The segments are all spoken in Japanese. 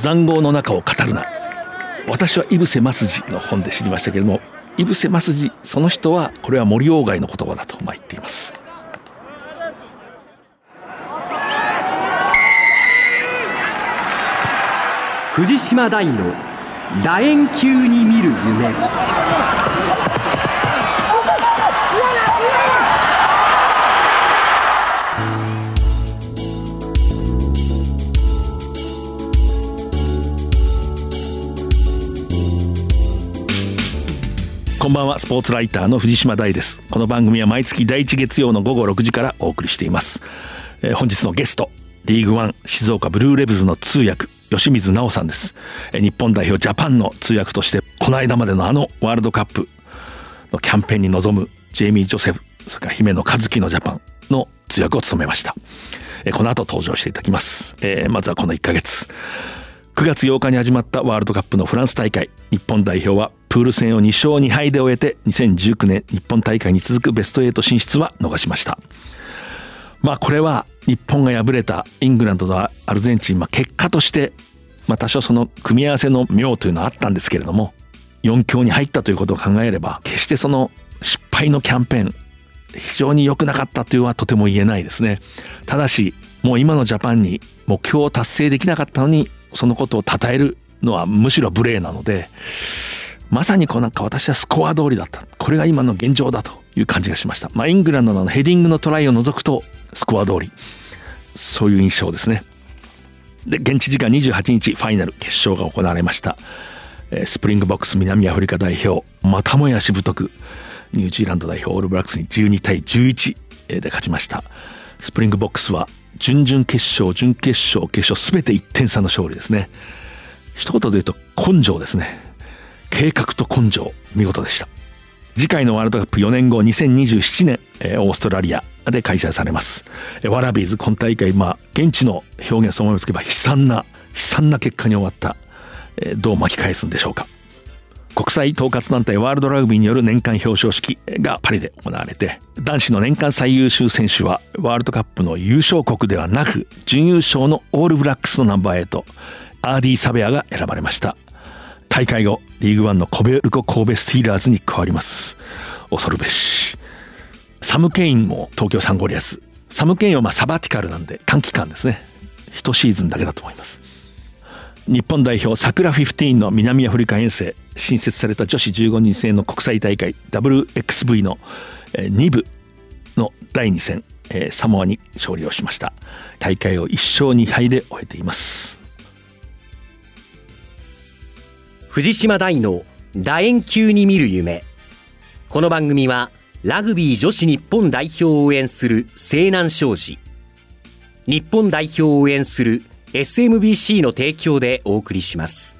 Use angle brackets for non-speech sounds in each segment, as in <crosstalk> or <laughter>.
塹壕の中を語るな。私は井伏正治の本で知りましたけれども井伏正治その人はこれは森鴎外の言葉だとまあ言っています。藤島大の楕円球に見る夢。んばんは。スポーツライターの藤島大です。この番組は毎月第一月曜の午後6時からお送りしています、えー、本日のゲストリーグワン静岡ブルーレブズの通訳吉水直さんです、えー、日本代表ジャパンの通訳としてこの間までのあのワールドカップのキャンペーンに臨むジェイミー・ジョセフそれから姫野和樹のジャパンの通訳を務めました、えー、この後登場していただきます、えー、まずはこの1ヶ月。9月8日に始まったワールドカップのフランス大会。日本代表はプール戦を2勝2敗で終えて2019年日本大会に続くベスト8進出は逃しました。まあこれは日本が敗れたイングランドとアルゼンチン、まあ、結果としてまあ多少その組み合わせの妙というのはあったんですけれども4強に入ったということを考えれば決してその失敗のキャンペーン非常に良くなかったというのはとても言えないですね。ただしもう今のジャパンに目標を達成できなかったのにそのことを称えるのはむしろ無礼なのでまさにこうなんか私はスコア通りだった。これが今の現状だという感じがしました、まあ、イングランドのヘディングのトライを除くとスコア通り。そういう印象ですね。で現地時間28日ファイナル決勝が行われました。スプリングボックス南アフリカ代表またもやしぶとくニュージーランド代表オールブラックスに12対11で勝ちました。スプリングボックスは準々決勝準決勝決勝全て1点差の勝利ですね。一言で言うと根性ですね。計画と根性見事でした。次回のワールドカップ4年後2027年、え、オーストラリアで開催されます、えー、ワラビーズ今大会まあ現地の表現を思いつけば悲惨な悲惨な結果に終わった、え、どう巻き返すんでしょうか。国際統括団体ワールドラグビーによる年間表彰式がパリで行われて男子の年間最優秀選手はワールドカップの優勝国ではなく準優勝のオールブラックスのナンバー8アーディ・サベアが選ばれました。大会後リーグワンのコベルコ神戸スティーラーズに加わります。恐るべし。サム・ケインも東京サンゴリアス。サム・ケインはまあサバティカルなんで短期間ですね。一シーズンだけだと思います。日本代表桜15の南アフリカ遠征新設された女子15人制の国際大会 WXV の2部の第2戦サモアに勝利をしました。大会を1勝2敗で終えています。藤島大の楕円球に見る夢。この番組はラグビー女子日本代表を応援する西南商事。日本代表を応援する SMBC の提供でお送りします。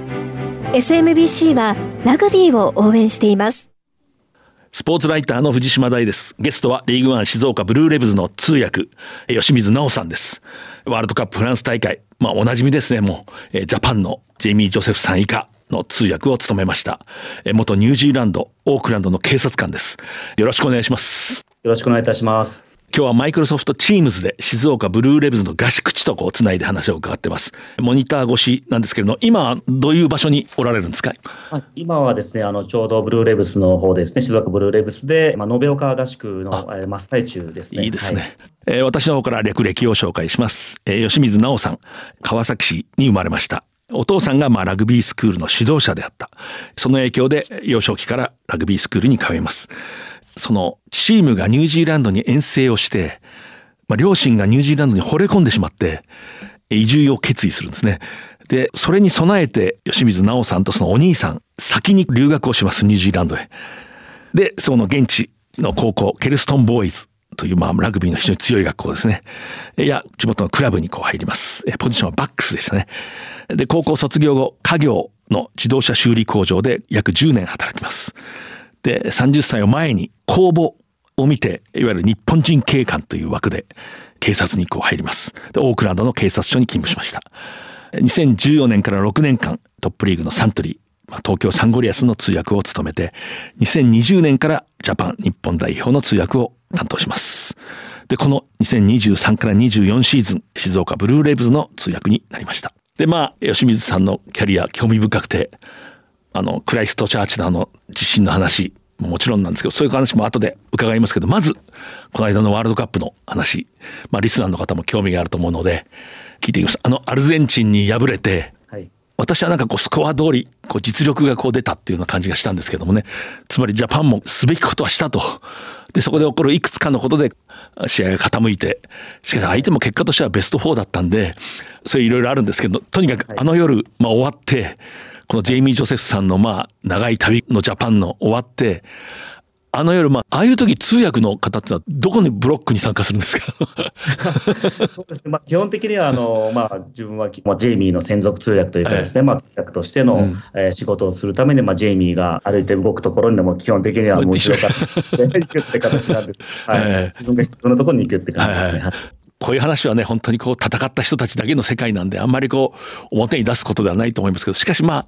SMBC はラグビーを応援しています。スポーツライターの藤島大です。ゲストはリーグワン静岡ブルーレブズの通訳吉水直さんです。ワールドカップフランス大会まあおなじみですね。もうジャパンのジェイミー・ジョセフさん以下の通訳を務めました。元ニュージーランドオークランドの警察官です。よろしくお願いします。よろしくお願いいたします今日はマイクロソフトチームズで静岡ブルーレブズの合宿地とこうつないで話を伺ってます。モニター越しなんですけれども、今はどういう場所におられるんですか？今はですね、あのちょうどブルーレブスの方ですね、静岡ブルーレブスで、まあ、延岡合宿の真っ最中ですね。いいですね。はい、えー、私の方から略歴を紹介します。えー、吉水直さん、川崎市に生まれました。お父さんがまあラグビースクールの指導者であった。その影響で幼少期からラグビースクールに通います。そのチームがニュージーランドに遠征をして、まあ、両親がニュージーランドに惚れ込んでしまって、移住を決意するんですね。で、それに備えて、吉水直さんとそのお兄さん、先に留学をします、ニュージーランドへ。で、その現地の高校、ケルストンボーイズという、まあ、ラグビーの非常に強い学校ですね。いや、地元のクラブにこう入ります。ポジションはバックスでしたね。で、高校卒業後、家業の自動車修理工場で約10年働きます。で、30歳を前に公募を見て、いわゆる日本人警官という枠で警察にこう入ります。で、オークランドの警察署に勤務しました。2014年から6年間トップリーグのサントリー、東京サンゴリアスの通訳を務めて、2020年からジャパン日本代表の通訳を担当します。で、この2023から24シーズン、静岡ブルーレイブズの通訳になりました。で、まあ、吉水さんのキャリア興味深くて、あの、クライストチャーチのあの地震の話、ももちろんなんですけど、そういう話も後で伺いますけど、まず、この間のワールドカップの話、まあ、リスナーの方も興味があると思うので、聞いていきます。あの、アルゼンチンに敗れて、はい、私はなんかこう、スコア通り、こう、実力がこう出たっていうような感じがしたんですけどもね、つまりジャパンもすべきことはしたと。で、そこで起こるいくつかのことで、試合が傾いて、しかし相手も結果としてはベスト4だったんで、そういういろいろあるんですけど、とにかくあの夜、まあ終わって、このジェイミー・ジョセフさんのまあ長い旅のジャパンの終わってあの夜、まあ、ああいう時通訳の方ってのはどこにブロックに参加するんですか？そうですね、まあ、基本的にはあの、まあ、自分は、まあ、ジェイミーの専属通訳というかですね、ええ、まあ、通訳としての、うん、えー、仕事をするために、まあ、ジェイミーが歩いて動くところにでも基本的にはもう後ろから <laughs> 行くって形なんです。はい、え、自分が必要なところに行くって感じですね。はいこういう話はね、本当にこう戦った人たちだけの世界なんで、あんまりこう表に出すことではないと思いますけど、しかしまあ、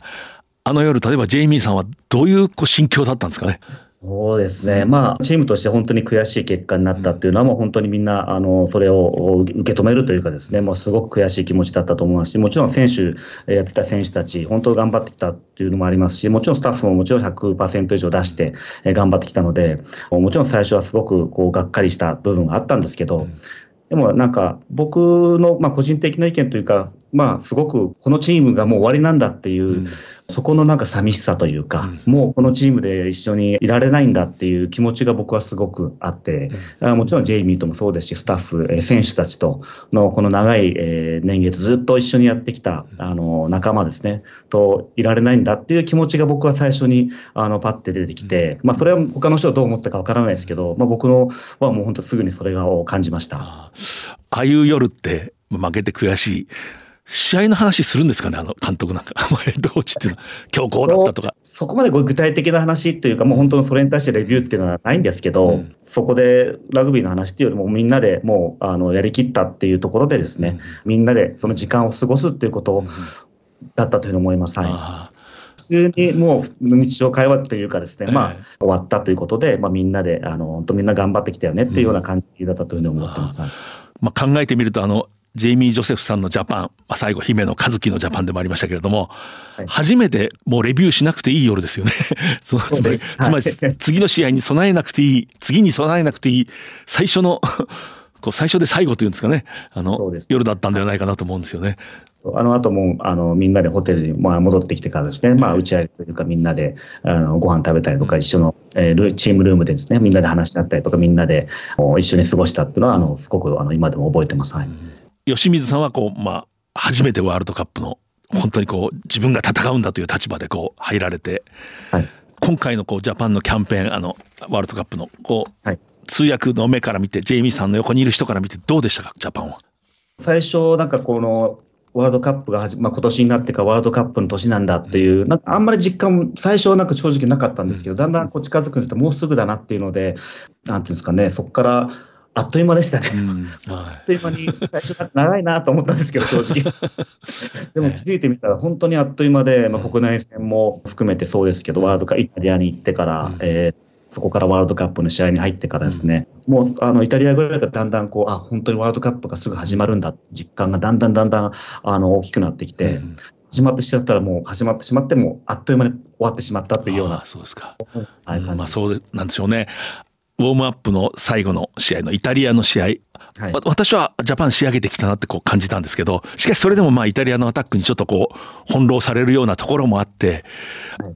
あの夜、例えばジェイミーさんはどういうこう心境だったんですかね？そうですね、まあ、チームとして本当に悔しい結果になったっていうのは、もう本当にみんなあのそれを受け止めるというか、ですねもうすごく悔しい気持ちだったと思いますし、もちろん選手、やってた選手たち、本当頑張ってきたっていうのもありますし、もちろんスタッフももちろん100%以上出して頑張ってきたので、もちろん最初はすごくこうがっかりした部分があったんですけど、でもなんか僕のまあ個人的な意見というか、まあ、すごくこのチームがもう終わりなんだっていう、うん、そこのなんか寂しさというか、うん、もうこのチームで一緒にいられないんだっていう気持ちが僕はすごくあって、うん、もちろんジェイミーともそうですし、スタッフ、選手たちとのこの長い年月ずっと一緒にやってきたあの仲間ですね、といられないんだっていう気持ちが僕は最初にあのパッて出てきて、まあ、それは他の人はどう思ったかわからないですけど、まあ、僕のはもう本当すぐにそれを感じました。ああいう夜って負けて悔しい。試合の話するんですかね、あの監督なんか、ヘッドコーチっていうのは、今日こうだったとか。そ。そこまで具体的な話というか、もう本当にそれに対してレビューっていうのはないんですけど、うん、そこでラグビーの話っていうよりも、みんなでもうあのやりきったっていうところで、ですね、うん、みんなでその時間を過ごすっていうことだったというふうに思います。はい。普通にもう日常会話というかですね、まあ、終わったということで、まあ、みんなで、あの、本当みんな頑張ってきたよねっていうような感じだったというふうに思ってます。うん、まあ、考えてみると、あの、ジェイミー・ジョセフさんのジャパン、まあ、最後姫野和樹のジャパンでもありましたけれども、はい、初めてもうレビューしなくていい夜ですよね。<laughs> そのつまり、つまり次の試合に備えなくていい。次に備えなくていい。最初の <laughs> こう最初で最後というんですかね。あの夜だったんではないかなと思うんですよね。あの後もあのみんなでホテルに、まあ、戻ってきてからですね、まあ、打ち上げというか、みんなであのご飯食べたりとか、一緒の、えー、チームルームでですね、みんなで話し合ったりとか、みんなで一緒に過ごしたっていうのは、あのすごくあの今でも覚えてます。はい吉水さんはこう、まあ、初めてワールドカップの本当にこう自分が戦うんだという立場でこう入られて、はい、今回のこうジャパンのキャンペーンあのワールドカップのこう、はい、通訳の目から見てジェイミーさんの横にいる人から見てどうでしたかジャパンは？最初なんかこのワールドカップがまあ、今年になってからワールドカップの年なんだっていう、なんかあんまり実感、最初はなんか正直なかったんですけど、だんだんこう近づくにともうすぐだなっていうので、なんていうんですかね、そこからあっという間でしたね。あっという間に、最初長いなと思ったんですけど、正直。<laughs> でも気づいてみたら、本当にあっという間で、まあ、国内戦も含めてそうですけど、ワールドカップ、イタリアに行ってから、うん、えーそこからワールドカップの試合に入ってからですね、うん、もうあのイタリアぐらいからだんだんこう、あ、本当にワールドカップがすぐ始まるんだ、実感がだんだんだんだんあの大きくなってきて、うん、始まってしまったらもう始まってしまってもあっという間に終わってしまったというような。そうですか。はい、まあそうなんでしょうね。ウォームアップの最後の試合のイタリアの試合、はい、私はジャパン仕上げてきたなってこう感じたんですけどしかしそれでもまあイタリアのアタックにちょっとこう翻弄されるようなところもあって、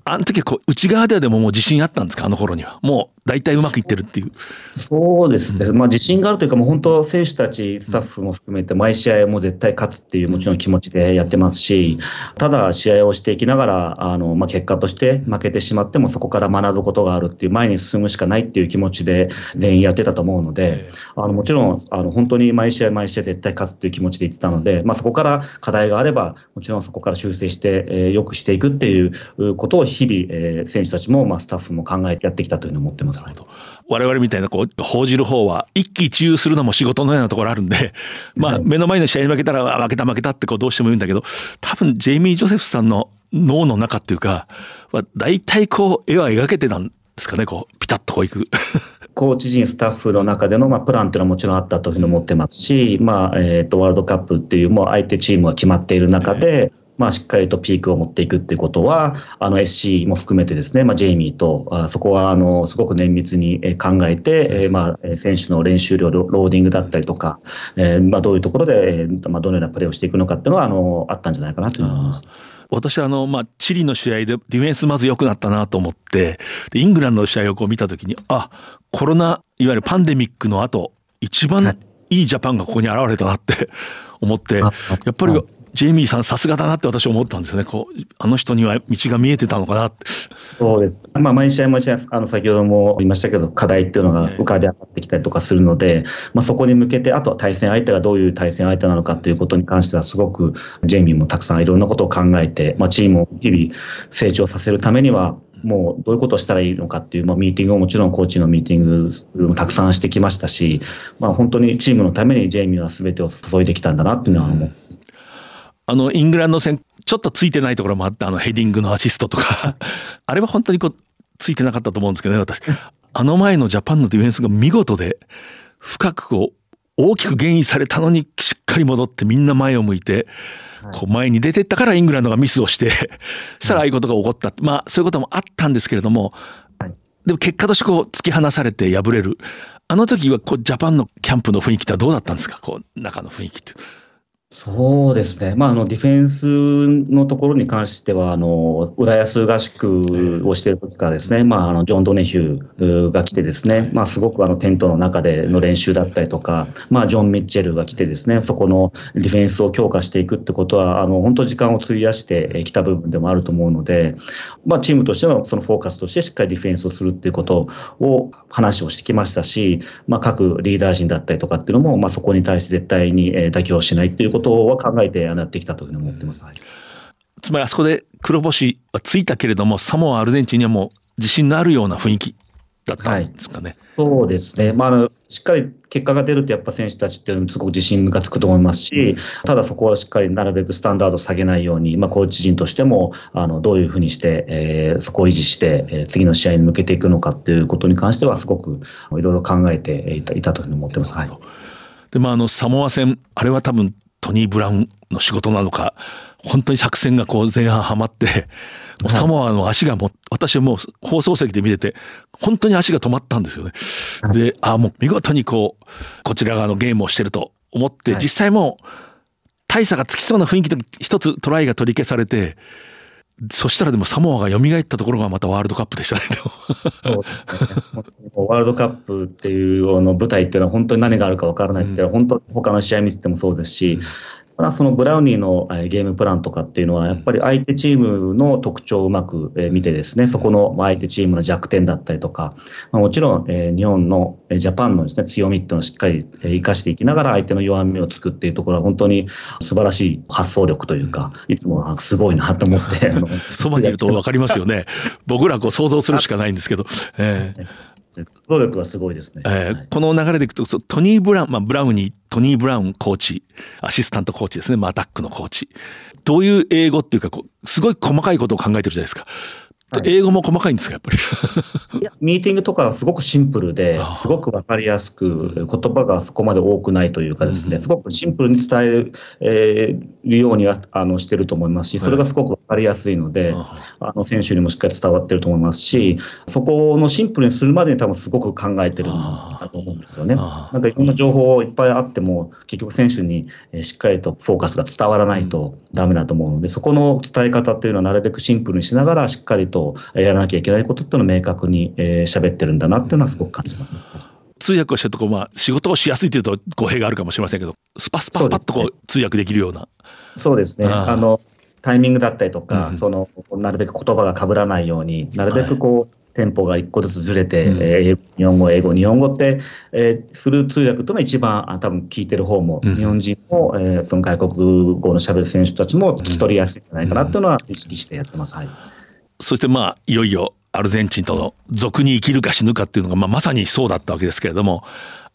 あの時こう内側ででももう自信あったんですか？あの頃には。もう大体うまくいってるっていう。そうですね、まあ、自信があるというか、もう本当、選手たち、スタッフも含めて、毎試合も絶対勝つっていう、もちろん気持ちでやってますし、ただ、試合をしていきながら、あのまあ、結果として負けてしまっても、そこから学ぶことがあるっていう、前に進むしかないっていう気持ちで、全員やってたと思うので、あのもちろん、あの本当に毎試合、毎試合絶対勝つっていう気持ちで言ってたので、まあ、そこから課題があれば、もちろんそこから修正して、えー、よくしていくっていうことを日々、えー、選手たちも、まあ、スタッフも考えてやってきたというふうに思ってます。我々みたいなこう報じる方は一喜一憂するのも仕事のようなところあるんで、<laughs> まあ目の前の試合に負けたら負けた負けたってこうどうしても言うんだけど多分ジェイミー・ジョセフさんの脳の中っていうか大体こう絵は描けてたんですかねこうピタッとこういく。<laughs> コーチ陣、スタッフの中での、まあ、プランっていうのはもちろんあったというふうに思ってますし、まあえーと、ワールドカップっていうもう相手チームが決まっている中で、まあ、しっかりとピークを持っていくっていうことは、あの SC も含めてですね、まあ、ジェイミーと、あそこはあのすごく綿密に考えて、えー、まあ、選手の練習量、ローディングだったりとか、えー、まあ、どういうところで、まあ、どのようなプレーをしていくのかっていうのは、あのあったんじゃないかなと思います。私あの、まあ、チリの試合でディフェンスまず良くなったなと思ってイングランドの試合をこう見た時にあコロナいわゆるパンデミックの後一番い。いジャパンがここに現れたなって思って、やっぱりジェイミーさんさすがだなって私思ったんですよね。こう、あの人には道が見えてたのかなって。そうです。まあ、毎試合毎試合、あの、先ほども言いましたけど、課題っていうのが浮かび上がってきたりとかするので、まあ、そこに向けて、あとは対戦相手がどういう対戦相手なのかということに関しては、すごくジェイミーもたくさんいろんなことを考えて、まあ、チームを日々成長させるためには、もうどういうことをしたらいいのかっていう、まあ、ミーティングをもちろんコーチのミーティングもたくさんしてきましたし、まあ、本当にチームのためにジェイミーは全てを注いできたんだなっていうのは思ってあの、イングランド戦、ちょっとついてないところもあって、あの、ヘディングのアシストとか <laughs> あれは本当にこう、ついてなかったと思うんですけどね、私。あの前のジャパンのディフェンスが見事で、深くこう、大きく減位されたのにしっかり戻ってみんな前を向いて、こう前に出てったからイングランドがミスをしてしたらああいうことが起こった。まあそういうこともあったんですけれども、でも結果としてこう突き放されて敗れる。あの時はこうジャパンのキャンプの雰囲気ってどうだったんですか？こう中の雰囲気って。そうですね、まあ、あのディフェンスのところに関しては、あの浦安合宿をしている時からですね、まあ、あのジョン・ドネヒューが来て、ですね、まあ、すごくあのテントの中での練習だったりとか、まあ、ジョン・ミッチェルが来て、ですねそこのディフェンスを強化していくってことは、あの本当、時間を費やしてきた部分でもあると思うので、まあ、チームとしてのそのフォーカスとして、しっかりディフェンスをするっていうことを話をしてきましたし、まあ、各リーダー陣だったりとかっていうのも、まあ、そこに対して絶対に妥協しないっていうことことは考えてやってきたというふうに思ってます。はい、つまりあそこで黒星はついたけれども、サモア、アルゼンチンにはもう自信のあるような雰囲気だったんですかね。はい、そうですね。まあ、しっかり結果が出ると、やっぱ選手たちっていうのにすごく自信がつくと思いますし、ただそこはしっかりなるべくスタンダード下げないように、まあ、コーチ陣としても、あの、どういうふうにして、えー、そこを維持して、えー、次の試合に向けていくのかっていうことに関しては、すごくいろいろ考えていたいたというふうに思ってます。はい。で、まあ、あの、サモア戦、あれは多分トニー・ブラウンの仕事なのか本当に作戦がこう前半はまってもうサモアの足がもう私はもう放送席で見てて本当に足が止まったんですよね。であもう見事にこうこちら側のゲームをしてると思って実際もう大差がつきそうな雰囲気で一つトライが取り消されてそしたらでもサモアが蘇ったところがまたワールドカップでしたね。ワールドカップっていうの舞台っていうのは本当に何があるか分からないっていうのは、本当他の試合見ててもそうですし、そのブラウニーのゲームプランとかっていうのは、やっぱり相手チームの特徴をうまく見てですね、そこの相手チームの弱点だったりとか、まあ、もちろん日本のジャパンのですね、強みっていうのをしっかり生かしていきながら相手の弱みを作っているところは本当に素晴らしい発想力というか、いつもすごいなと思って。<laughs> そばにいると分かりますよね。<laughs> 僕らこう想像するしかないんですけど。えー能 <laughs> 力はすごいですね。えーはい、この流れでいくと、トニー・ブラウン、まあ、ブラウニー、トニー・ブラウンコーチ、アシスタントコーチですね、アタックのコーチ。どういう英語っていうか、こう、すごい細かいことを考えてるじゃないですか。英語も細かいんですか、やっぱり？いや、ミーティングとかはすごくシンプルで、すごくわかりやすく、言葉がそこまで多くないというかですね、すごくシンプルに伝える,、えー、るようにはあのしてると思いますし、それがすごくわかりやすいので、あの選手にもしっかり伝わってると思いますし、そこのシンプルにするまでに多分すごく考えてるんだと思うんですよね。なんかいろんな情報いっぱいあっても、結局選手にしっかりとフォーカスが伝わらないとダメだと思うので、そこの伝え方っていうのはなるべくシンプルにしながら、しっかりととやらなきゃいけないことっていうのを明確に喋、えー、ってるんだなっていうのはすごく感じます。通訳をしてるとこ、まあ、仕事をしやすいというと語弊があるかもしれませんけど、スパスパスパッとこう、通訳できるような。そうですね。あのタイミングだったりとか、うん、そのなるべく言葉が被らないように、なるべくこう、はいテンポが一個ずつずれて、うん、えー、日本語、英語、日本語って、えー、する通訳というのは一番あ多分聞いてる方も、うん、日本人も、えー、その外国語のしゃべる選手たちも聞き取りやすいんじゃないかなというのは意識してやってます。はいそしてまあいよいよアルゼンチンとの俗に生きるか死ぬかっていうのが、まあ、まさにそうだったわけですけれども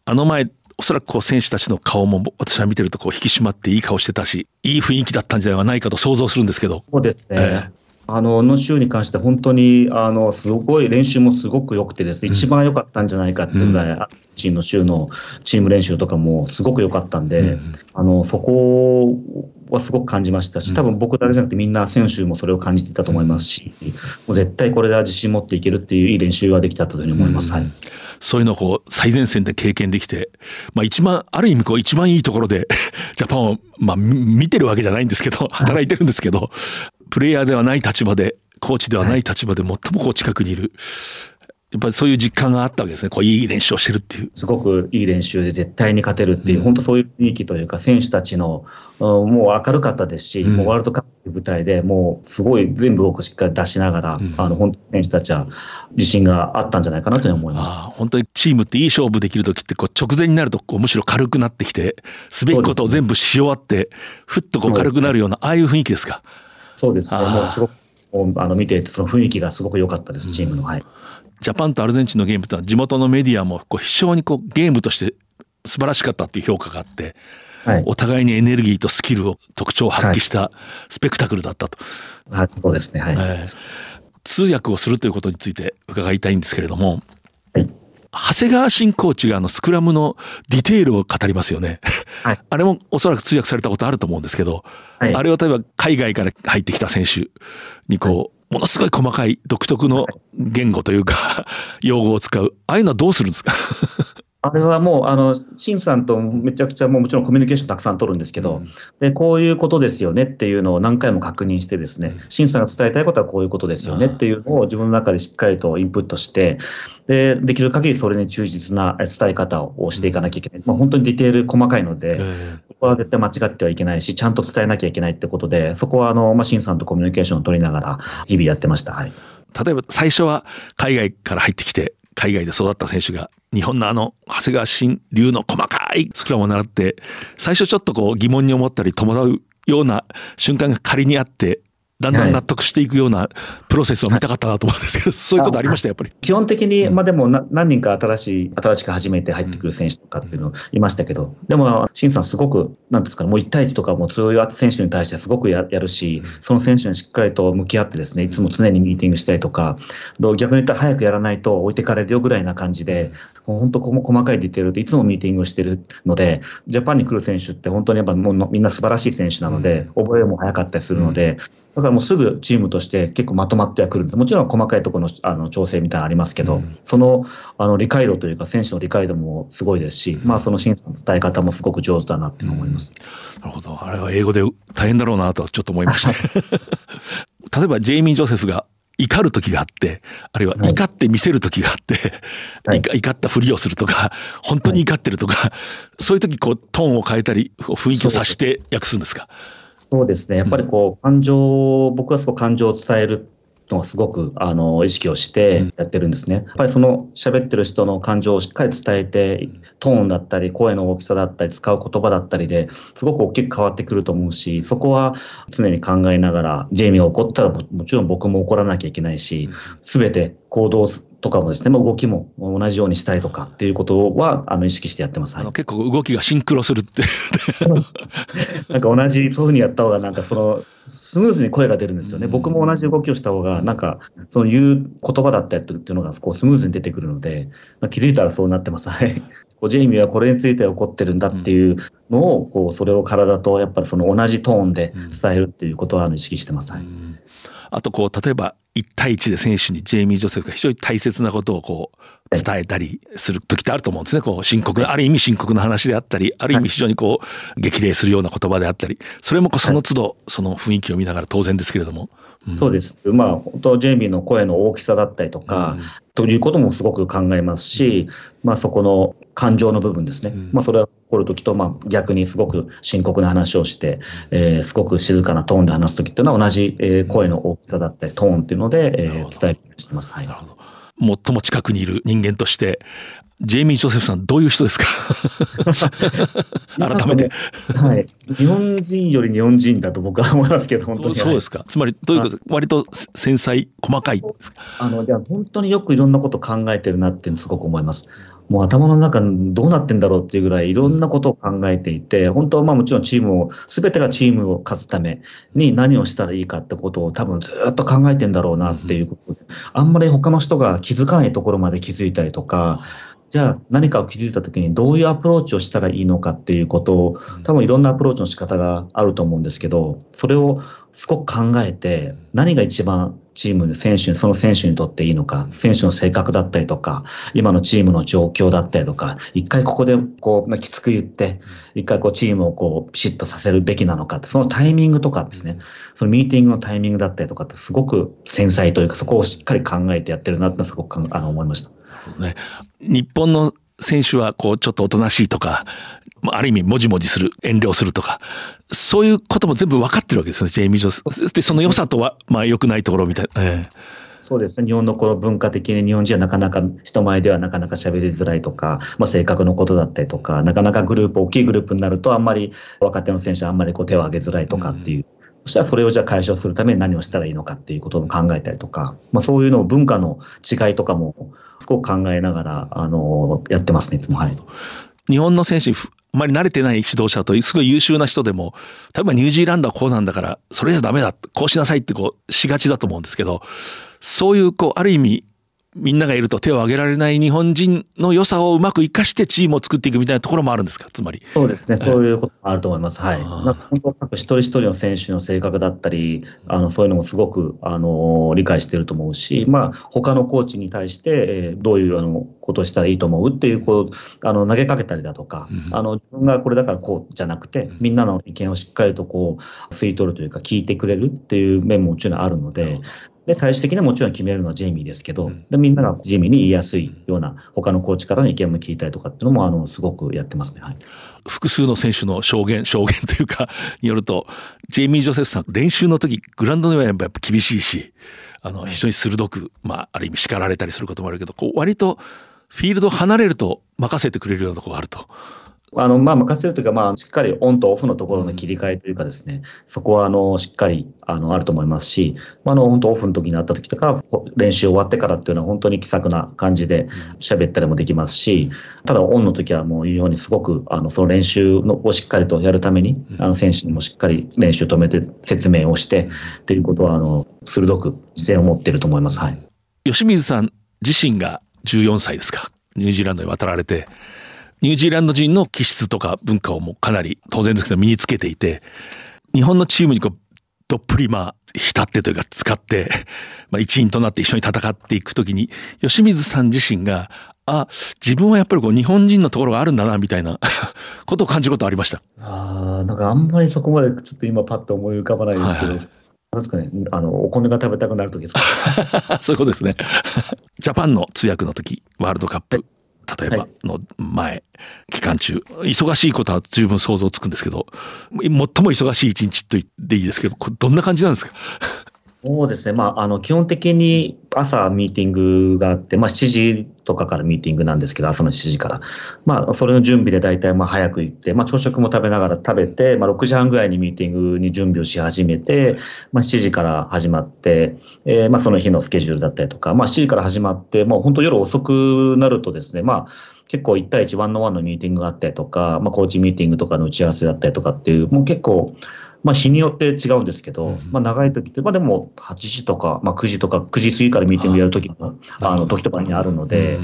あの前おそらくこう選手たちの顔も私は見てるとこう引き締まっていい顔してたしいい雰囲気だったんじゃないかと想像するんですけど。そうですね、えーあのの週に関して本当にあのすごい練習もすごく良くてですね、一番良かったんじゃないかっていうぐらい、うん、チームの週のチーム練習とかもすごく良かったんで、うん、あのそこはすごく感じましたし、多分僕だけじゃなくてみんな選手もそれを感じていたと思いますし、もう絶対これで自信持っていけるっていういい練習ができたというふうに思います。はい、そういうのをこう最前線で経験できて、まあ一番、ある意味こう一番いいところで <laughs> ジャパンを、まあ見てるわけじゃないんですけど、働いてるんですけど、プレイヤーではない立場で、コーチではない立場で最もこう近くにいる。やっぱりそういう実感があったわけですね、こういい練習をしてるっていう。すごくいい練習で絶対に勝てるっていう、うん、本当そういう雰囲気というか、選手たちの、もう明るかったですし、うん、もうワールドカップの舞台でもうすごい全部をしっかり出しながら、うん、あの本当選手たちは自信があったんじゃないかなと思います。本当にチームっていい勝負できる時ってこう直前になるとこうむしろ軽くなってきて、すべきことを全部し終わって、ふっとこう軽くなるような、ああいう雰囲気ですか？そうですね、もうすごくあの見ていて、その雰囲気がすごく良かったです、チームの。はいジャパンとアルゼンチンのゲームというのは地元のメディアもこう非常にこうゲームとして素晴らしかったっていう評価があって、はい、お互いにエネルギーとスキルを特徴を発揮したスペクタクルだったと。はい、そうですね、はい、えー、通訳をするということについて伺いたいんですけれども、はい、長谷川新コーチがあのスクラムのディテールを語りますよね。はい、<laughs> あれもおそらく通訳されたことあると思うんですけど、はい、あれは例えば海外から入ってきた選手にこう、ものすごい細かい独特の言語というか、<laughs> 用語を使う。ああいうのはどうするんですか？<laughs> あれはもう、あの、シンさんとめちゃくちゃもうもちろんコミュニケーションたくさん取るんですけど、うん、で、こういうことですよねっていうのを何回も確認してですね、シンさんが伝えたいことはこういうことですよねっていうのを自分の中でしっかりとインプットして、で、できる限りそれに忠実な伝え方をしていかなきゃいけない。まあ、本当にディテール細かいので、そこは絶対間違ってはいけないし、ちゃんと伝えなきゃいけないってことで、そこはあの、まあ、シンさんとコミュニケーションを取りながら、日々やってました。はい。例えば最初は海外から入ってきて、海外で育った選手が日本のあの長谷川新流の細かいスクラムを習って最初ちょっとこう疑問に思ったり戸惑うような瞬間が仮にあってだんだん納得していくようなプロセスを見たかったなと思うんですけど、そういうことありましたやっぱり。基本的に、まあでも何人か新しい、新しく初めて入ってくる選手とかっていうのいましたけど、でも、シンさんすごく、なんですかね、もう1対1とかも強い選手に対してすごくやるし、その選手にしっかりと向き合ってですね、いつも常にミーティングしたりとか、逆に言ったら早くやらないと置いてかれるよぐらいな感じで、本当細かいディテールでいつもミーティングをしてるので、ジャパンに来る選手って本当にやっぱもうみんな素晴らしい選手なので、覚えも早かったりするので、だからもうすぐチームとして結構まとまってはくるんです。もちろん細かいところのあの調整みたいなのありますけど、うん、そのあの理解度というか、選手の理解度もすごいですし、うん、まあその審査の伝え方もすごく上手だなって思います、うん、なるほど。あれは英語で大変だろうなとちょっと思いました。<laughs> 例えばジェイミー・ジョセフが怒る時があって、あるいは怒って見せる時があって、はい、怒ったふりをするとか、本当に怒ってるとか、はい、そういう時こうトーンを変えたり、雰囲気をさして訳すんですか？そうですね。やっぱりこう、感情、僕はそこ感情を伝えるのをすごくあの意識をしてやってるんですね。やっぱりその喋ってる人の感情をしっかり伝えて、トーンだったり、声の大きさだったり、使う言葉だったりですごく大きく変わってくると思うし、そこは常に考えながら、ジェイミーが怒ったらもちろん僕も怒らなきゃいけないし、すべて行動とかもですね、まあ、動きも同じようにしたいとかっていうことはあの意識してやってます。はい、結構動きがシンクロするってなんか同じ、そういうふうにやった方がなんかそのスムーズに声が出るんですよね。僕も同じ動きをした方が、なんか、その言う言葉だったりっていうのがこうスムーズに出てくるので、まあ、気づいたらそうなってます。はい。<laughs> こうジェイミーはこれについて怒ってるんだっていうのを、こう、それを体とやっぱりその同じトーンで伝えるっていうことは意識してます。はい。あとこう例えば1対1で選手にジェイミー・ジョセフが非常に大切なことをこう伝えたりする時ってあると思うんですね。こう深刻なある意味深刻な話であったりある意味非常にこう激励するような言葉であったりそれもその都度その雰囲気を見ながら当然ですけれども。うん、そうです。まあ本当ジェイミーの声の大きさだったりとか、うん、ということもすごく考えますし、まあそこの感情の部分ですね。うん、まあそれは怒るときと、まあ、逆にすごく深刻な話をして、えー、すごく静かなトーンで話すときっていうのは同じ、えー、声の大きさだったりトーンっていうので、えー、伝えしてます。はい。最も近くにいる人間として、ジェイミー・ジョセフさん、どういう人ですか？<laughs> 改めて。はい。日本人より日本人だと僕は思いますけど、本当に。そうですか。つまり、どういうこと？割と繊細、細かいあの、じゃ本当によくいろんなこと考えてるなっていうのすごく思います。もう頭の中どうなってんだろうっていうぐらいいろんなことを考えていて、本当はまあもちろんチームを、すべてがチームを勝つために何をしたらいいかってことを多分ずっと考えてんだろうなっていうことで、あんまり他の人が気づかないところまで気づいたりとか、じゃあ何かを気づいたときにどういうアプローチをしたらいいのかっていうことを、多分いろんなアプローチの仕方があると思うんですけど、それをすごく考えて、何が一番チームの選手、その選手にとっていいのか、選手の性格だったりとか、今のチームの状況だったりとか、一回ここでこう、きつく言って、一回こうチームをこう、ピシッとさせるべきなのかって、そのタイミングとかですね、そのミーティングのタイミングだったりとかってすごく繊細というか、そこをしっかり考えてやってるなってすごくあの思いました。ね、日本の選手はこうちょっとおとなしいとか、ある意味もじもじする、遠慮するとか、そういうことも全部分かってるわけですよね、ジェイミー・ジョス。で、その良さとは、まあ良くないところみたいな。えそうですね。日本のこの文化的に日本人はなかなか人前ではなかなか喋りづらいとか、まあ、性格のことだったりとか、なかなかグループ、大きいグループになるとあんまり若手の選手はあんまりこう手を挙げづらいとかっていう。うんそしたらそれをじゃあ解消するために何をしたらいいのかっていうことを考えたりとか、まあ、そういうのを文化の違いとかもすごく考えながら、あの、やってますね、いつも。はい。日本の選手にあまり慣れてない指導者とすごい優秀な人でも例えばニュージーランドはこうなんだからそれじゃダメだこうしなさいってこうしがちだと思うんですけどそういうこうある意味みんながいると手を挙げられない日本人の良さをうまく生かしてチームを作っていくみたいなところもあるんですか、つまり。そうですね、そういうこともあると思います。はい。なんか本当、一人一人の選手の性格だったり、あのそういうのもすごくあの理解してると思うし、まあ他のコーチに対して、えー、どういうあのことをしたらいいと思うっていう、こうあの投げかけたりだとか、うん、あの自分がこれだからこうじゃなくて、みんなの意見をしっかりとこう吸い取るというか、聞いてくれるっていう面ももちろんあるので、で、最終的にはもちろん決めるのはジェイミーですけど、うん、でみんながジェイミーに言いやすいような、他のコーチからの意見も聞いたりとかっていうのも、あの、すごくやってますね。はい。複数の選手の証言、<laughs> 証言というか、によると、ジェイミー・ジョセフさん、練習の時、グラウンドではやっぱ厳しいし、あの、非常に鋭く、まあ、ある意味叱られたりすることもあるけど、こう、割と、フィールド離れると任せてくれるようなところがあると。あの、まあ、任せるというか、まあ、しっかりオンとオフのところの切り替えというかですね、うん、そこは、あの、しっかり、あの、あると思いますし、まあ、あの、本当オフの時に会った時とか、練習終わってからっていうのは本当に気さくな感じで喋ったりもできますし、ただ、オンの時はもう言うようにすごく、あの、その練習のをしっかりとやるために、あの、選手にもしっかり練習を止めて説明をして、っていうことは、あの、鋭く姿勢を持っていると思います。はい。吉水さん自身が14歳ですか？ニュージーランドに渡られて、ニュージーランド人の気質とか文化をもうかなり当然ですけど身につけていて、日本のチームにこう、どっぷりまあ、浸ってというか使って、<laughs> まあ一員となって一緒に戦っていくときに、吉水さん自身が、あ、自分はやっぱりこう日本人のところがあるんだな、みたいな <laughs> ことを感じることありました。ああ、なんかあんまりそこまでちょっと今パッと思い浮かばないですけど、はいはいかね、あの、お米が食べたくなる時ですか？<laughs> そういうことですね。ジャパンの通訳の時、ワールドカップ例えばの前、期間中、忙しいことは十分想像つくんですけど、最も忙しい一日と言っていいですけど、どんな感じなんですか？<laughs> そうですね。まあ、あの、基本的に朝ミーティングがあって、まあ、7時とかからミーティングなんですけど、朝の7時から。まあ、それの準備で大体、まあ、早く行って、まあ、朝食も食べながら食べて、まあ、6時半ぐらいにミーティングに準備をし始めて、まあ、7時から始まって、えー、まあ、その日のスケジュールだったりとか、まあ、7時から始まって、もう本当夜遅くなるとですね、まあ、結構1対1、ワンのワンのミーティングがあったりとか、まあ、コーチミーティングとかの打ち合わせだったりとかっていう、もう結構、まあ、日によって違うんですけど、まあ、長い時って、まあ、でも8時とか、まあ、9時とか、9時過ぎからミーティングやる時も、あの時とかにあるので、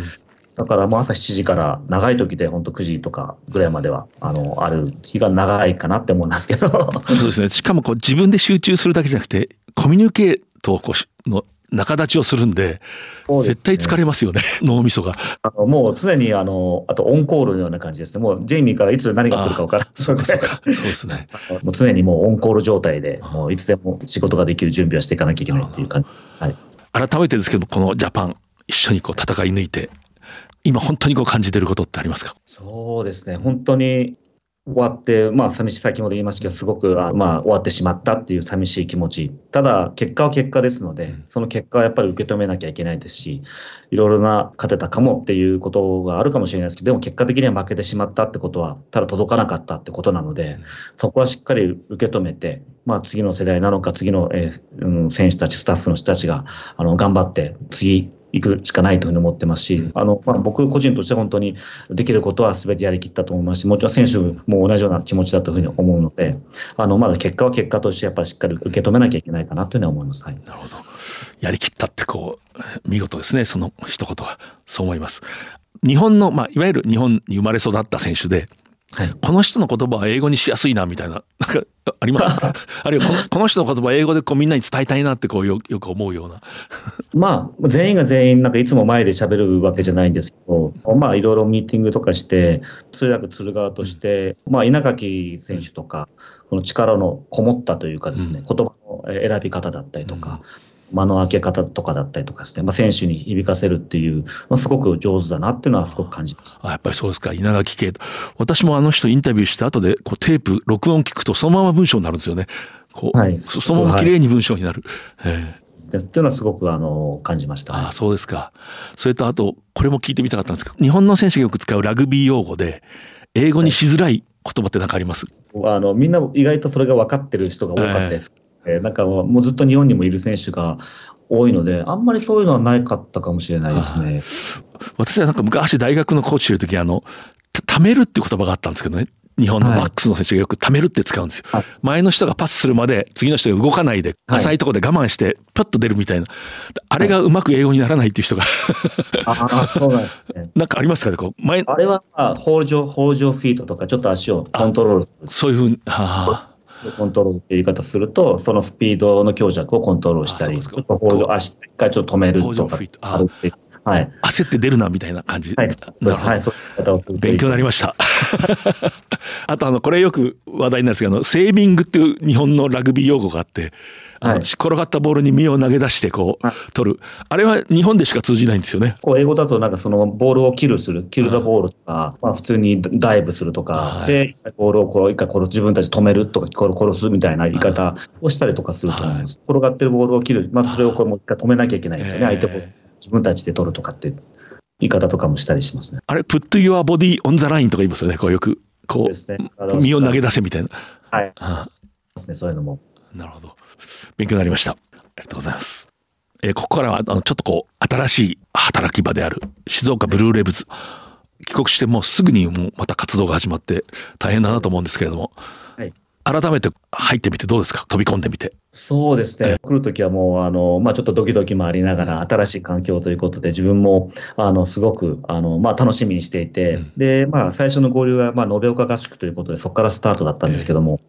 だからもう朝7時から長い時で本当9時とかぐらいまではあのある日が長いかなって思いますけど。そうですね。しかもこう自分で集中するだけじゃなくてコミュニケートをこうの仲立ちをするんで、ね、絶対疲れますよね、<laughs> 脳みそが。あのもう常にあの、あとオンコールのような感じですね、もうジェイミーからいつ何が来るか分からないそうそう <laughs> そうですね。もう常にもうオンコール状態で、もういつでも仕事ができる準備はしていかなきゃいけないっていう感じ。はい、改めてですけどこのジャパン、一緒にこう戦い抜いて、今本当にこう感じてることってありますか？そうですね、本当に終わって、まあ、寂しい、先ほど言いましたけど、すごく、あまあ、終わってしまったっていう寂しい気持ち。ただ、結果は結果ですので、その結果はやっぱり受け止めなきゃいけないですし、いろいろな勝てたかもっていうことがあるかもしれないですけど、でも結果的には負けてしまったってことは、ただ届かなかったってことなので、そこはしっかり受け止めて、まあ、次の世代なのか、次の、えーうん、選手たち、スタッフの人たちが、あの、頑張って、次、行くしかないというふうに思ってますし、あのまあ、僕個人として本当にできることはすべてやりきったと思いますし、もちろん選手も同じような気持ちだというふうに思うので、あのまだ結果は結果としてやっぱりしっかり受け止めなきゃいけないかなというふうに思います。はい、なるほど。やりきったってこう見事ですね、その一言はそう思います。日本のまあいわゆる日本に生まれ育った選手で。はい、この人の言葉は英語にしやすいなみたいな、なんかあります？<laughs> あるいはこのこの人の言葉英語でこうみんなに伝えたいなってこうよよく思うような。まあ、全員が全員、なんかいつも前で喋るわけじゃないんですけど、まあ、いろいろミーティングとかして、通訳する側として、まあ、稲垣選手とか、この力のこもったというかですね、言葉の選び方だったりとか、間の開け方とかだったりとかして、まあ、選手に響かせるっていう、まあ、すごく上手だなっていうのはすごく感じます。あやっぱりそうですか。稲垣圭私もあの人インタビューした後でこうテープ録音聞くとそのまま文章になるんですよね。こう、はい、そのまま綺麗に文章になる。はい、っていうのはすごくあの感じました、あそうですか。それとあとこれも聞いてみたかったんですけど日本の選手がよく使うラグビー用語で英語にしづらい言葉って何かあります、はい、あのみんな意外とそれが分かってる人が多かったです、えー、なんかもうずっと日本にもいる選手が多いので、あんまりそういうのはないかったかもしれないですね。私はなんか昔大学のコーチしてる時あの、貯めるって言葉があったんですけどね。日本のバックスの選手がよく貯めるって使うんですよ。はい、前の人がパスするまで次の人が動かないで、浅いところで我慢してピョッと出るみたいな。あれがうまく英語にならないっていう人がああ、そうなんですね。<laughs> なんかありますかねこう前あれは、まあ、法上、法上フィートとかちょっと足をコントロールそういうふうに、はあ。コントロールっていう言い方すると、そのスピードの強弱をコントロールしたり、ちょっとホール、足、一回ちょっと止めるとかあるってはい、焦って出るなみたいな感じ、はい、はい、勉強になりました。<laughs> あとあのこれよく話題になるんですけどセービングっていう日本のラグビー用語があってあの、はい、転がったボールに身を投げ出してこう、取る。あれは日本でしか通じないんですよね。こう英語だとなんかそのボールをキルするキル・ザ・ボールとか、まあ、普通にダイブするとか、でボールをこう一回殺自分たち止めるとか殺すみたいな言い方をしたりとかすると思います、転がってるボールを切る、まあ、それをこうもう一回止めなきゃいけないですよね、相手も自分たちで取るとかって言い方とかもしたりしますね。あれ Put your body on the line とか言いますよね。こうよくこう、ね、身を投げ出せみたいな。はい、あですねそういうのも。なるほど。勉強になりました。ありがとうございます。えー、ここからはあのちょっとこう新しい働き場である静岡ブルーレブズ。帰国してもうすぐにもうまた活動が始まって大変だなと思うんですけれども、はい、改めて入ってみてどうですか？飛び込んでみて。そうですね、来るときはもうあの、まあ、ちょっとドキドキもありながら、新しい環境ということで、自分もあのすごくあの、まあ、楽しみにしていて、うん、でまあ、最初の合流は、まあ、延岡合宿ということで、そこからスタートだったんですけども、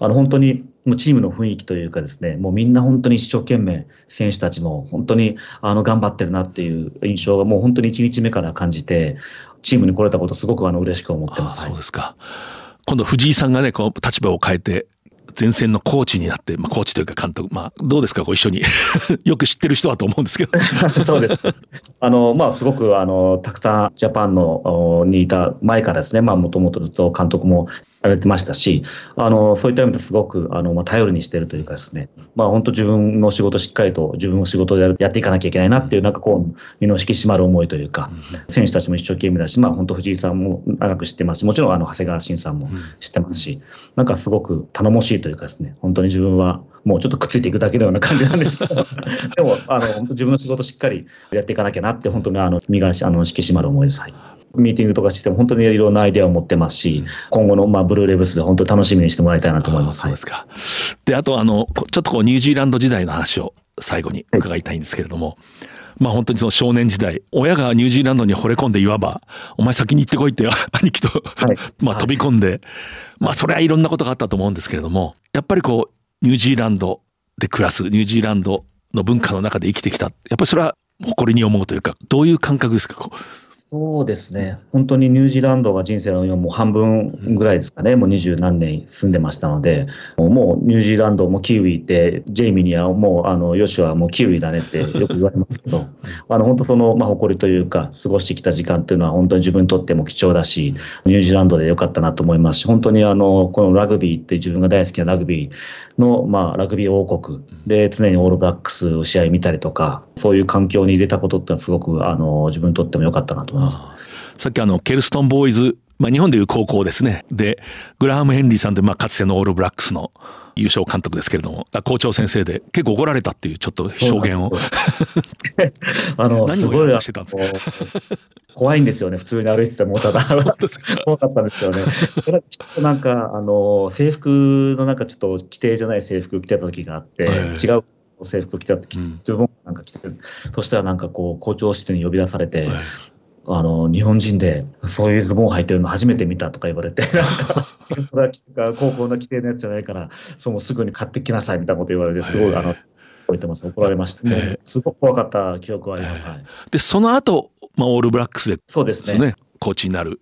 あの本当にもうチームの雰囲気というかですね、もうみんな本当に一生懸命、選手たちも本当にあの頑張ってるなっていう印象がもう本当に1日目から感じて、チームに来れたこと、すごくあの嬉しく思ってます。そうですか。今度藤井さんがね、こう立場を変えて、前線のコーチになって、まあ、コーチというか監督、まあ、どうですか、ご一緒に <laughs> よく知ってる人だと思うんですけどそうです。あの、まあ、すごく、あの、たくさんジャパンのにいた前からですね、まあ、もともとずっと監督もされてましたし、あのそういった意味ですごくあの、まあ、頼りにしてるというかですね、まあ、本当自分の仕事しっかりと自分の仕事でやっていかなきゃいけないなっていう、なんかこう、身の引き締まる思いというか、選手たちも一生懸命だし、まあ、本当藤井さんも長く知ってますし、もちろんあの長谷川慎さんも知ってますし、なんかすごく頼もしいというかですね、本当に自分はもうちょっとくっついていくだけのような感じなんですけど、<laughs> でも、あの、本当自分の仕事しっかりやっていかなきゃなって、本当にあの身があの引き締まる思いです。はいミーティングとかしても本当にいろんなアイデアを持ってますし、今後のまあブルーレブスで本当楽しみにしてもらいたいなと思います。そうですか。で、あとあの、ちょっとこうニュージーランド時代の話を最後に伺いたいんですけれども、まあ本当にその少年時代、親がニュージーランドに惚れ込んでいわば、お前先に行ってこいって <laughs> 兄貴と、<laughs> まあ飛び込んで、まあそれはいろんなことがあったと思うんですけれども、やっぱりこう、ニュージーランドで暮らす、ニュージーランドの文化の中で生きてきた。やっぱりそれは誇りに思うというか、どういう感覚ですか？そうですね。本当にニュージーランドが人生のもう半分ぐらいですかね。もう二十何年住んでましたので、もうニュージーランドもキウイって、ジェイミーにはもう、あの、ヨシはもうキウイだねってよく言われますけど、<laughs> あの、本当その、まあ、誇りというか、過ごしてきた時間っていうのは本当に自分にとっても貴重だし、ニュージーランドでよかったなと思いますし、本当にあの、このラグビーって自分が大好きなラグビーの、まあ、ラグビー王国で常にオールブラックスを試合見たりとか、そういう環境に入れたことってのはすごく、あの、自分にとっても良かったなと思います。さっきあの、ケルストンボーイズ、まあ日本でいう高校ですね。で、グラハム・ヘンリーさんで、まあかつてのオールブラックスの優勝監督ですけれども、校長先生で結構怒られたっていうちょっと証言を。<laughs> あの、何をやしてたんですか？怖いんですよね、普通に歩いてても、ただ、<laughs> 怖かったんですよね。それちょっとなんか、あの、制服のなんかちょっと規定じゃない制服着てた時があって、違う制服着た時、ズボンなんか着て、そしたらなんかこう、校長室に呼び出されて、あの、日本人でそういうズボンを履いてるの初めて見たとか言われて、<laughs> なんか、高校の規定のやつじゃないから、そうすぐに買ってきなさいみたいなこと言われて、すごい、あの、覚えてます。怒られました、ね。すごく怖かった記憶はあります。はい、で、その後、まあ、オールブラックスで、そうですね。コーチになる。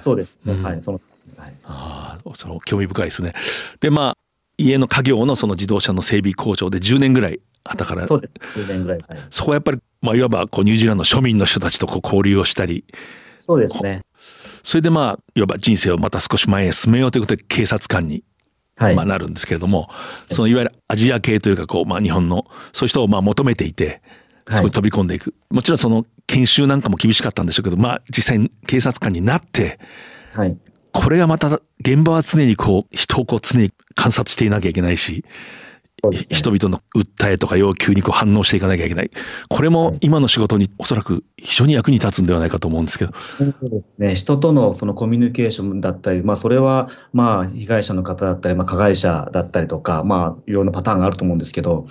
そうですね。うん、はい、その、はい、ああ、その興味深いですね。で、まあ、家の家業のその自動車の整備工場で10年ぐらいだからそうです。10年ぐらい、はい、そこはやっぱり、まあ、いわばこうニュージーランドの庶民の人たちとこう交流をしたり。そうですね。それでまあいわば人生をまた少し前へ進めようということで警察官に、はい。まあ、なるんですけれども、そのいわゆるアジア系というかこう、まあ、日本のそういう人をまあ求めていてそこに飛び込んでいく、もちろんその研修なんかも厳しかったんでしょうけどまあ実際に警察官になって、はい、これがまた現場は常にこう人をこう常に観察していなきゃいけないしね、人々の訴えとか要求にこう反応していかなきゃいけない。これも今の仕事におそらく非常に役に立つんではないかと思うんですけど。そうですね。人とのそのコミュニケーションだったり、まあそれはまあ被害者の方だったり、まあ加害者だったりとか、まあいろんなパターンがあると思うんですけど、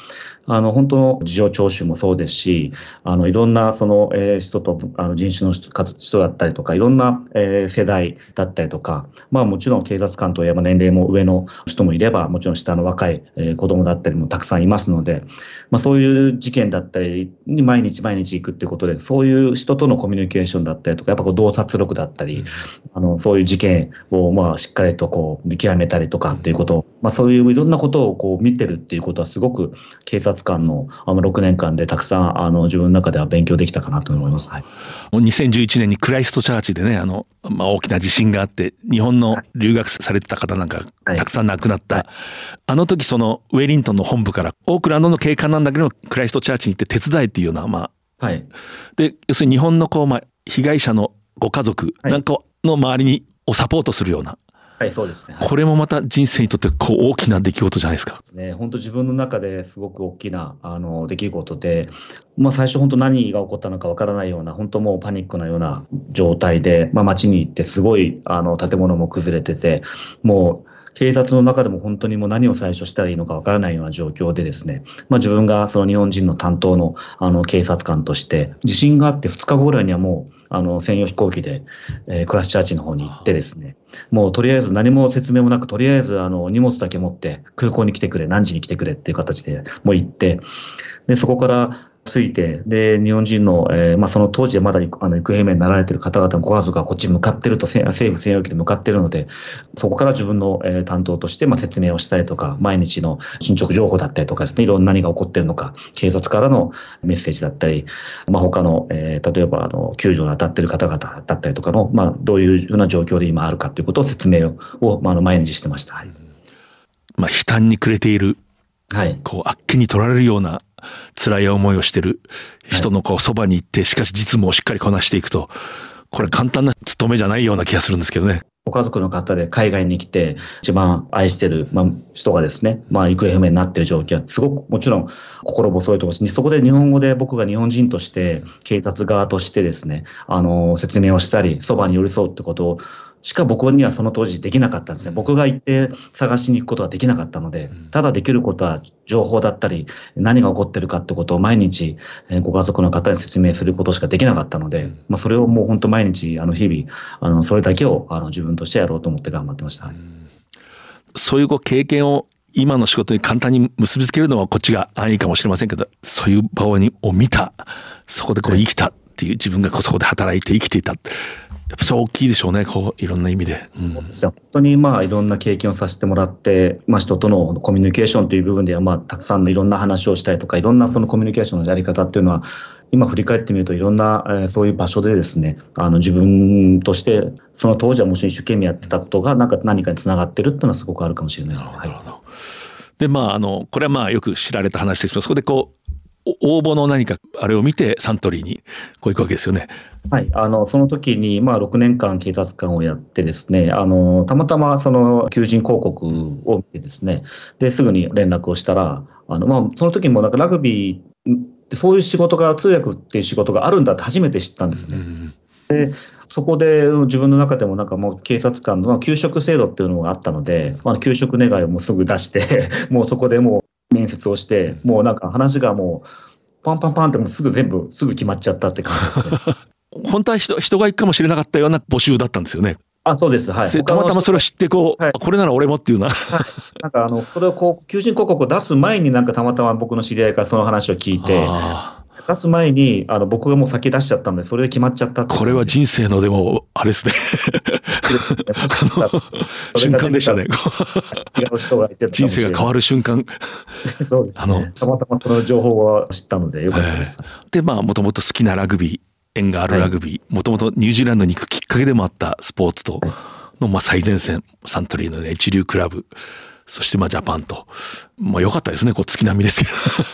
あの本当の事情聴取もそうですし、あのいろんなその、えー、人とあの人種の人だったりとか、いろんな、えー、世代だったりとか、まあもちろん警察官といえば年齢も上の人もいれば、もちろん下の若い、えー、子供だったりもたくさんいますので、まあそういう事件だったりに毎日毎日行くっていうことで、そういう人とのコミュニケーションだったりとか、やっぱこう洞察力だったり、あのそういう事件をまあしっかりとこう見極めたりとかっていうことを、まあそういういろんなことをこう見てるっていうことはすごく警察官のあの6年間でたくさんあの自分の中では勉強できたかなと思います。はい、2011年にクライストチャーチでね、あの、まあ、大きな地震があって、日本の留学されてた方なんかたくさん亡くなった。はい。はい、あの時そのウェリントンの本部からオークランドの警官なんだけどクライストチャーチに行って手伝いっていうような、まあ、はい、で、要するに日本のこう、まあ、被害者のご家族なんかの周りにをサポートするような、はい、そうですね。これもまた人生にとってこう大きな出来事じゃないですか。ね、本当自分の中ですごく大きなあの出来事で、まあ最初本当何が起こったのかわからないような、本当もうパニックなような状態で、まあ街に行ってすごいあの建物も崩れてて、もう警察の中でも本当にもう何を最初したらいいのかわからないような状況でですね、まあ、自分がその日本人の担当のあの警察官として、地震があって2日後ぐらいにはもうあの専用飛行機で、えー、クラッシャーチの方に行ってですね、もうとりあえず何も説明もなく、とりあえずあの荷物だけ持って空港に来てくれ、何時に来てくれっていう形でもう行って、でそこから着いて、で、日本人の、えー、まあ、その当時はまだあの行方不明になられている方々のご家族がこっちに向かっていると、政府専用機で向かっているので、そこから自分の、えー、担当として、まあ、説明をしたりとか、毎日の進捗情報だったりとかですね、いろんな何が起こっているのか、警察からのメッセージだったり、まあ、他の、えー、例えば、あの、救助に当たっている方々だったりとかの、まあ、どういうような状況で今あるかということを説明を、まあ、の毎日してました。はい、まあ、悲嘆に暮れている、はい、こう、あっけに取られるような辛い思いをしてる人のこうそばに行って、しかし実務をしっかりこなしていくと、これ簡単な務めじゃないような気がするんですけどね。ご家族の方で海外に来て、一番愛してる、まあ、人がですね、まあ、行方不明になっている状況は、すごくもちろん心細いと思うし、そこで日本語で僕が日本人として、警察側としてですね、あの、説明をしたり、そばに寄り添うってことをしか僕にはその当時できなかったんですね。僕が行って探しに行くことはできなかったので、ただできることは情報だったり、何が起こってるかってことを毎日、ご家族の方に説明することしかできなかったので、まあ、それをもう本当毎日、あの日々、あのそれだけをあの自分としてやろうと思って頑張ってました。そういうこう経験を今の仕事に簡単に結びつけるのはこっちが安易かもしれませんけど、そういう場を見た、そこでこう生きたっていう自分がそこで働いて生きていた。やっぱそう大きいでしょうね、こういろんな意味で。うん、本当にまあいろんな経験をさせてもらって、まあ、人とのコミュニケーションという部分では、まあ、たくさんのいろんな話をしたりとか、いろんなそのコミュニケーションのやり方っていうのは、今振り返ってみると、いろんな、えー、そういう場所でですね、あの自分として、その当時はもちろん一生懸命やってたことが、なんか何かにつながってるっていうのはすごくあるかもしれないですね。なるほど。で、まあ、あの、これはまあよく知られた話ですけど、そこでこう、応募の何かあれを見てサントリーにこう行くわけですよね。はい、あのその時にまあ6年間警察官をやってですね、あのたまたまその求人広告を見てですね、ですぐに連絡をしたら、あのまあその時もなんかラグビーってそういう仕事が通訳っていう仕事があるんだって初めて知ったんですね。うんでそこで自分の中でもなんかもう警察官の給食制度っていうのがあったので、まあ、給食願いをもうすぐ出して <laughs> もうそこでも面接をして、もうなんか話がもう、パンパンパンってもうすぐ全部、すぐ決まっちゃったって感じですね。<laughs> 本当は人人が行くかもしれなかったような募集だったんですよね。あそうです、はい。たまたまそれを知って、こう、はい、これなら俺もっていうな。はい、なんかあの、それをこう、求人広告を出す前になんかたまたま僕の知り合いからその話を聞いて、出す前に、あの、僕がもう先出しちゃったので、それで決まっちゃったこれは人生のでも、あれですね。<laughs> 瞬間でしたね。違う人がいて人生が変わる瞬間。そうです、ね、あの、たまたまその情報を知ったので、よかったです。で、まあ、もともと好きなラグビー、縁があるラグビー、もともとニュージーランドに行くきっかけでもあったスポーツとの、まあ、最前線、サントリーの、ね、一流クラブ。そしてまあジャパンと、まあ良かったですね、こう月並みです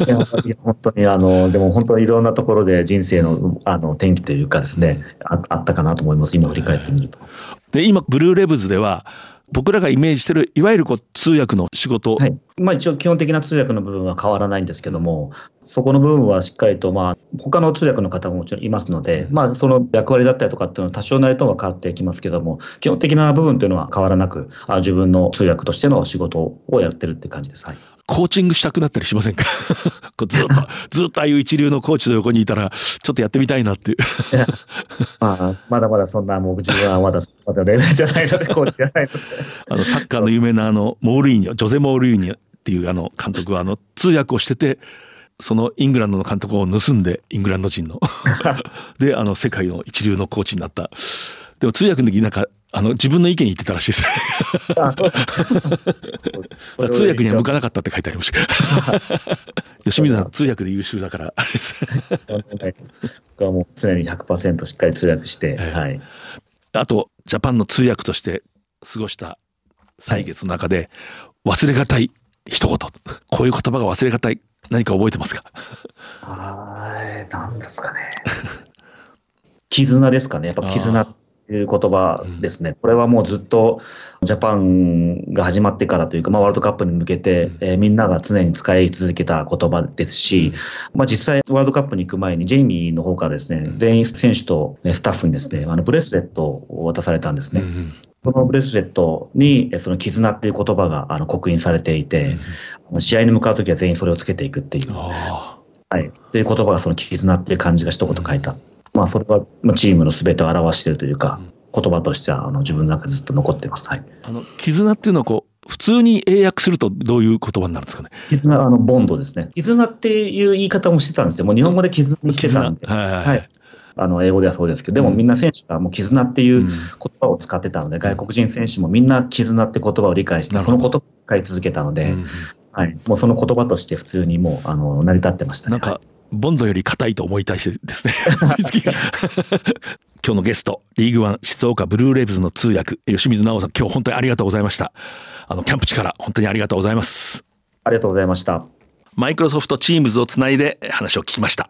けど。いや、本当にあの、でも本当にいろんなところで人生のあの転機というかですね、ああったかなと思います、今振り返ってみると。で、今、ブルーレブズでは、僕らがイメージしてる、いわゆるこう通訳の仕事、はい、まあ、一応、基本的な通訳の部分は変わらないんですけども、そこの部分はしっかりと、まあ、他の通訳の方ももちろんいますので、まあ、その役割だったりとかっていうのは多少なりとも変わってきますけども、基本的な部分というのは変わらなく、あ自分の通訳としての仕事をやってるって感じです。はい。コーチングしたくなったりしませんか？<laughs> ずっと、<laughs> ずっとああいう一流のコーチの横にいたら、ちょっとやってみたいなっていう。まあ、まだまだそんな、もう自分はまだ、まだレベルじゃないので、コーチじゃないので。あの、サッカーの有名なあの、モールイーニョ、ジョゼ・モールイーニョっていうあの、監督はあの、通訳をしてて、そのイングランドの監督を盗んで、イングランド人の <laughs> で、あの、世界の一流のコーチになった。でも通訳の時なんか、あの、自分の意見言ってたらしいです。<laughs> 通訳には向かなかったって書いてありました。<laughs> 吉水さん、通訳で優秀だから、あれです。僕はもう常に100%しっかり通訳して、はい。あと、ジャパンの通訳として過ごした歳月の中で、忘れがたい一言、こういう言葉が忘れがたい、何か覚えてますか？ああ、なんですかね。<laughs> 絆ですかね。やっぱ絆いう言葉ですね、これはもうずっとジャパンが始まってからというか、まあ、ワールドカップに向けて、えー、みんなが常に使い続けた言葉ですし、まあ、実際、ワールドカップに行く前に、ジェイミーの方からですね、全員選手とスタッフにですね、あのブレスレットを渡されたんですね。そのブレスレットに、その絆っていう言葉があの刻印されていて、試合に向かうときは全員それをつけていくっていう。はい。っていう言葉がその絆っていう漢字が一言書いた。まあ、それはチームのすべてを表しているというか、言葉としてはあの自分の中でずっと残ってます。はい、あの絆っていうのはこう普通に英訳するとどういう言葉になるんですかね？絆、あの、ボンドですね。絆っていう言い方もしてたんですよ。もう日本語で絆にしてたんで。はい、はいはい、あの、英語ではそうですけど、でもみんな選手がもう絆っていう言葉を使ってたので、うん、外国人選手もみんな絆って言葉を理解して、その言葉を使い続けたので、うん、はい。もうその言葉として普通にもう、あの、成り立ってましたね。なんか、ボンドより硬いと思いたいですね。<laughs> 今日のゲスト、リーグワン静岡ブルーレイブズの通訳、吉水直さん、今日本当にありがとうございました。あの、キャンプ地から本当にありがとうございます。ありがとうございました。マイクロソフトチームズをつないで話を聞きました。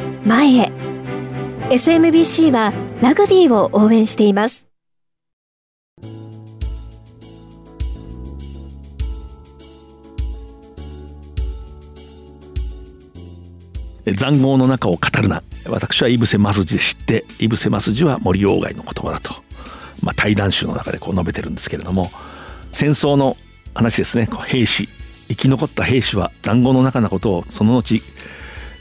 前へ。SMBC はラグビーを応援しています。残壕の中を語るな。私は井伏正治で知って井伏正治は森鴎外の言葉だと、まあ、対談集の中でこう述べてるんですけれども戦争の話ですね。兵士。生き残った兵士は残壕の中のことをその後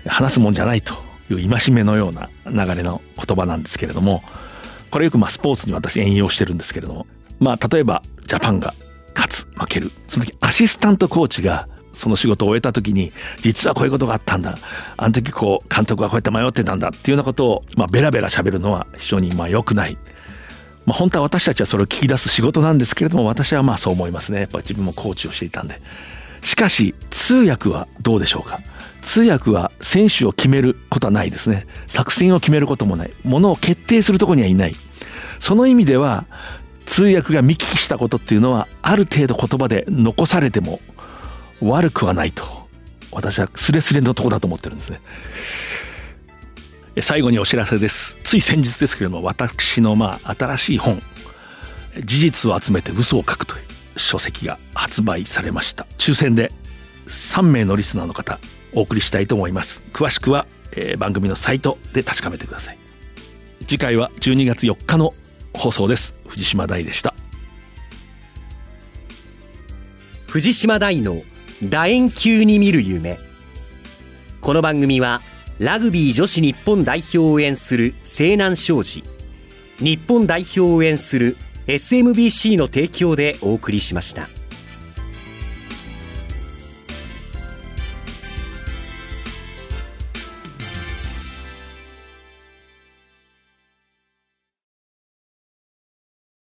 話すもんじゃないと。いう戒めのような流れの言葉なんですけれどもこれよくまスポーツに私援用してるんですけれどもまあ例えばジャパンが勝つ負ける。その時アシスタントコーチがその仕事を終えた時に実はこういうことがあったんだ。あの時こう監督はこうやって迷ってたんだっていうようなことを、まあ、ベラベラ喋るのは非常にまあ良くない。まあ、本当は私たちはそれを聞き出す仕事なんですけれども私はまあそう思いますね。やっぱり自分もコーチをしていたんで。しかし通訳はどうでしょうか？通訳は選手を決めることはないですね。作戦を決めることもない。ものを決定するとこにはいない。その意味では通訳が見聞きしたことっていうのはある程度言葉で残されても悪くはないと。私はスレスレのとこだと思ってるんですね。最後にお知らせです。つい先日ですけれども私のまあ新しい本事実を集めて嘘を書くという書籍が発売されました。抽選で3名のリスナーの方お送りしたいと思います。詳しくは、えー、番組のサイトで確かめてください。次回は12月4日の放送です。藤島大でした。藤島大の楕円球に見る夢。この番組はラグビー女子日本代表を応援する西南商事。日本代表を応援する SMBC の提供でお送りしました。